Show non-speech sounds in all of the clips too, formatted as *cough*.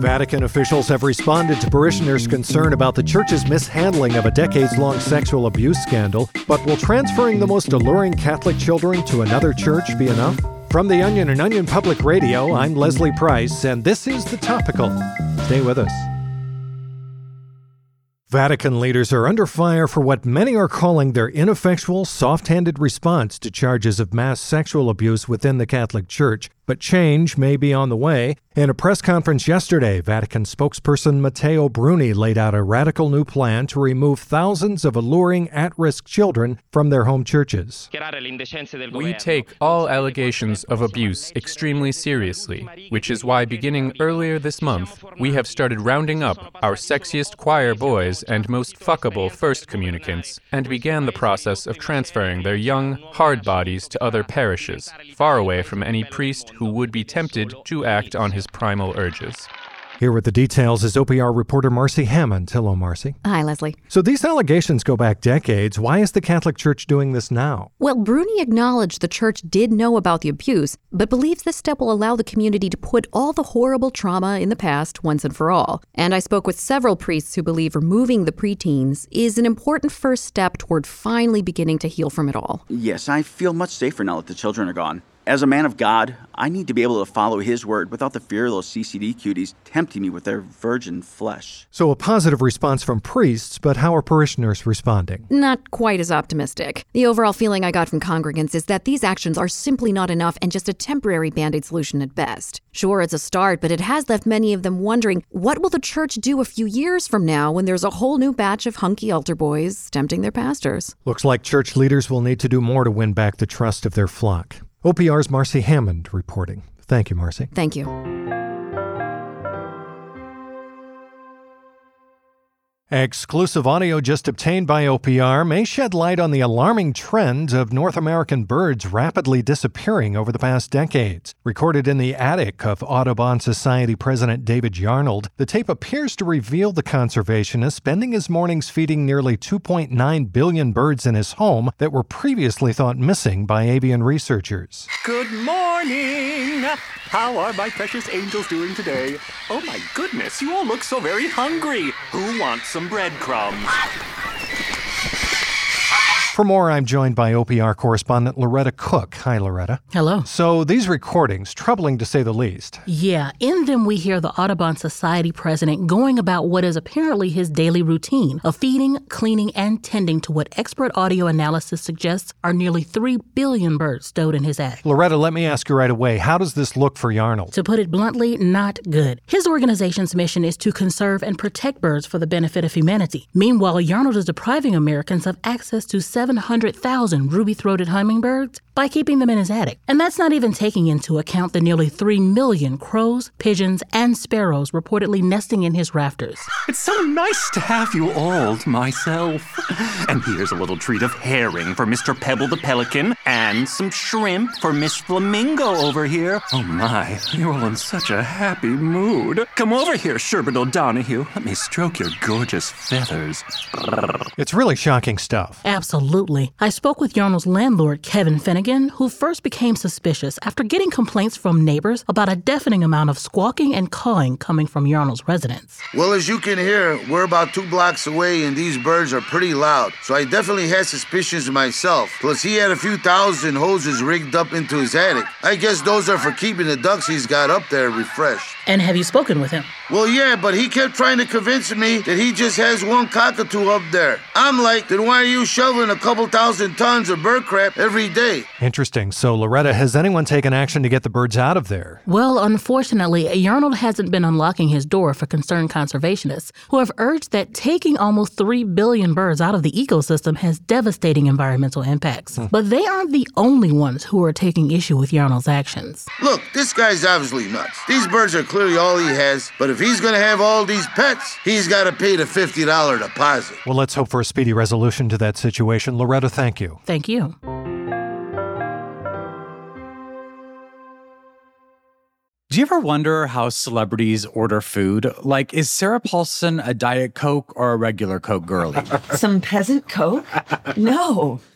Vatican officials have responded to parishioners' concern about the church's mishandling of a decades long sexual abuse scandal. But will transferring the most alluring Catholic children to another church be enough? From The Onion and Onion Public Radio, I'm Leslie Price, and this is The Topical. Stay with us. Vatican leaders are under fire for what many are calling their ineffectual, soft handed response to charges of mass sexual abuse within the Catholic Church. But change may be on the way. In a press conference yesterday, Vatican spokesperson Matteo Bruni laid out a radical new plan to remove thousands of alluring at risk children from their home churches. We take all allegations of abuse extremely seriously, which is why beginning earlier this month, we have started rounding up our sexiest choir boys and most fuckable first communicants and began the process of transferring their young, hard bodies to other parishes, far away from any priest who would be tempted to act on his primal urges. Here with the details is OPR reporter Marcy Hammond. Hello, Marcy. Hi, Leslie. So these allegations go back decades. Why is the Catholic Church doing this now? Well, Bruni acknowledged the church did know about the abuse, but believes this step will allow the community to put all the horrible trauma in the past once and for all. And I spoke with several priests who believe removing the preteens is an important first step toward finally beginning to heal from it all. Yes, I feel much safer now that the children are gone. As a man of God, I need to be able to follow His word without the fear of those CCD cuties tempting me with their virgin flesh. So, a positive response from priests, but how are parishioners responding? Not quite as optimistic. The overall feeling I got from congregants is that these actions are simply not enough and just a temporary band aid solution at best. Sure, it's a start, but it has left many of them wondering what will the church do a few years from now when there's a whole new batch of hunky altar boys tempting their pastors? Looks like church leaders will need to do more to win back the trust of their flock. OPR's Marcy Hammond reporting. Thank you, Marcy. Thank you. Exclusive audio just obtained by OPR may shed light on the alarming trend of North American birds rapidly disappearing over the past decades. Recorded in the attic of Audubon Society President David Yarnold, the tape appears to reveal the conservationist spending his mornings feeding nearly 2.9 billion birds in his home that were previously thought missing by avian researchers. Good morning! How are my precious angels doing today? Oh my goodness, you all look so very hungry. Who wants some breadcrumbs? For more, I'm joined by OPR correspondent Loretta Cook. Hi, Loretta. Hello. So, these recordings, troubling to say the least. Yeah, in them we hear the Audubon Society president going about what is apparently his daily routine of feeding, cleaning, and tending to what expert audio analysis suggests are nearly 3 billion birds stowed in his attic. Loretta, let me ask you right away how does this look for Yarnold? To put it bluntly, not good. His organization's mission is to conserve and protect birds for the benefit of humanity. Meanwhile, Yarnold is depriving Americans of access to 700,000 ruby throated hummingbirds by keeping them in his attic. And that's not even taking into account the nearly 3 million crows, pigeons, and sparrows reportedly nesting in his rafters. It's so nice to have you all to myself. And here's a little treat of herring for Mr. Pebble the Pelican, and some shrimp for Miss Flamingo over here. Oh my, you're all in such a happy mood. Come over here, Sherbert O'Donoghue. Let me stroke your gorgeous feathers. It's really shocking stuff. Absolutely. I spoke with Yarnold's landlord, Kevin Finnegan, who first became suspicious after getting complaints from neighbors about a deafening amount of squawking and cawing coming from Yarnold's residence. Well, as you can hear, we're about two blocks away and these birds are pretty loud. So I definitely had suspicions myself. Plus, he had a few thousand hoses rigged up into his attic. I guess those are for keeping the ducks he's got up there refreshed. And have you spoken with him? Well, yeah, but he kept trying to convince me that he just has one cockatoo up there. I'm like, then why are you shoveling a couple thousand tons of bird crap every day? Interesting. So, Loretta, has anyone taken action to get the birds out of there? Well, unfortunately, Yarnold hasn't been unlocking his door for concerned conservationists who have urged that taking almost 3 billion birds out of the ecosystem has devastating environmental impacts. Hmm. But they aren't the only ones who are taking issue with Yarnold's actions. Look, this guy's obviously nuts. These birds are clearly all he has, but if he's gonna have all these pets, he's gotta pay the $50 deposit. Well, let's hope for a speedy resolution to that situation. Loretta, thank you. Thank you. Do you ever wonder how celebrities order food? Like, is Sarah Paulson a Diet Coke or a regular Coke girlie? *laughs* Some peasant Coke? No.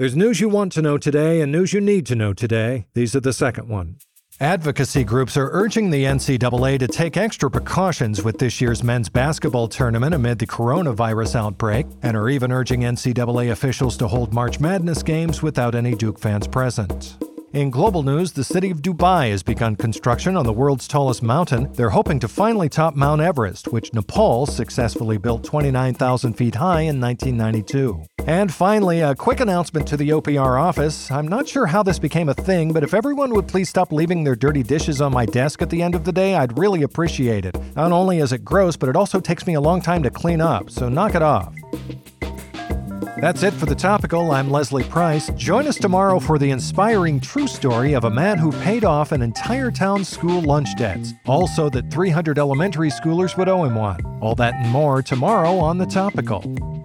There's news you want to know today and news you need to know today. These are the second one. Advocacy groups are urging the NCAA to take extra precautions with this year's men's basketball tournament amid the coronavirus outbreak, and are even urging NCAA officials to hold March Madness games without any Duke fans present. In global news, the city of Dubai has begun construction on the world's tallest mountain. They're hoping to finally top Mount Everest, which Nepal successfully built 29,000 feet high in 1992. And finally, a quick announcement to the OPR office. I'm not sure how this became a thing, but if everyone would please stop leaving their dirty dishes on my desk at the end of the day, I'd really appreciate it. Not only is it gross, but it also takes me a long time to clean up, so knock it off. That's it for the topical. I'm Leslie Price. Join us tomorrow for the inspiring true story of a man who paid off an entire town's school lunch debts. Also, that 300 elementary schoolers would owe him one. All that and more tomorrow on the topical.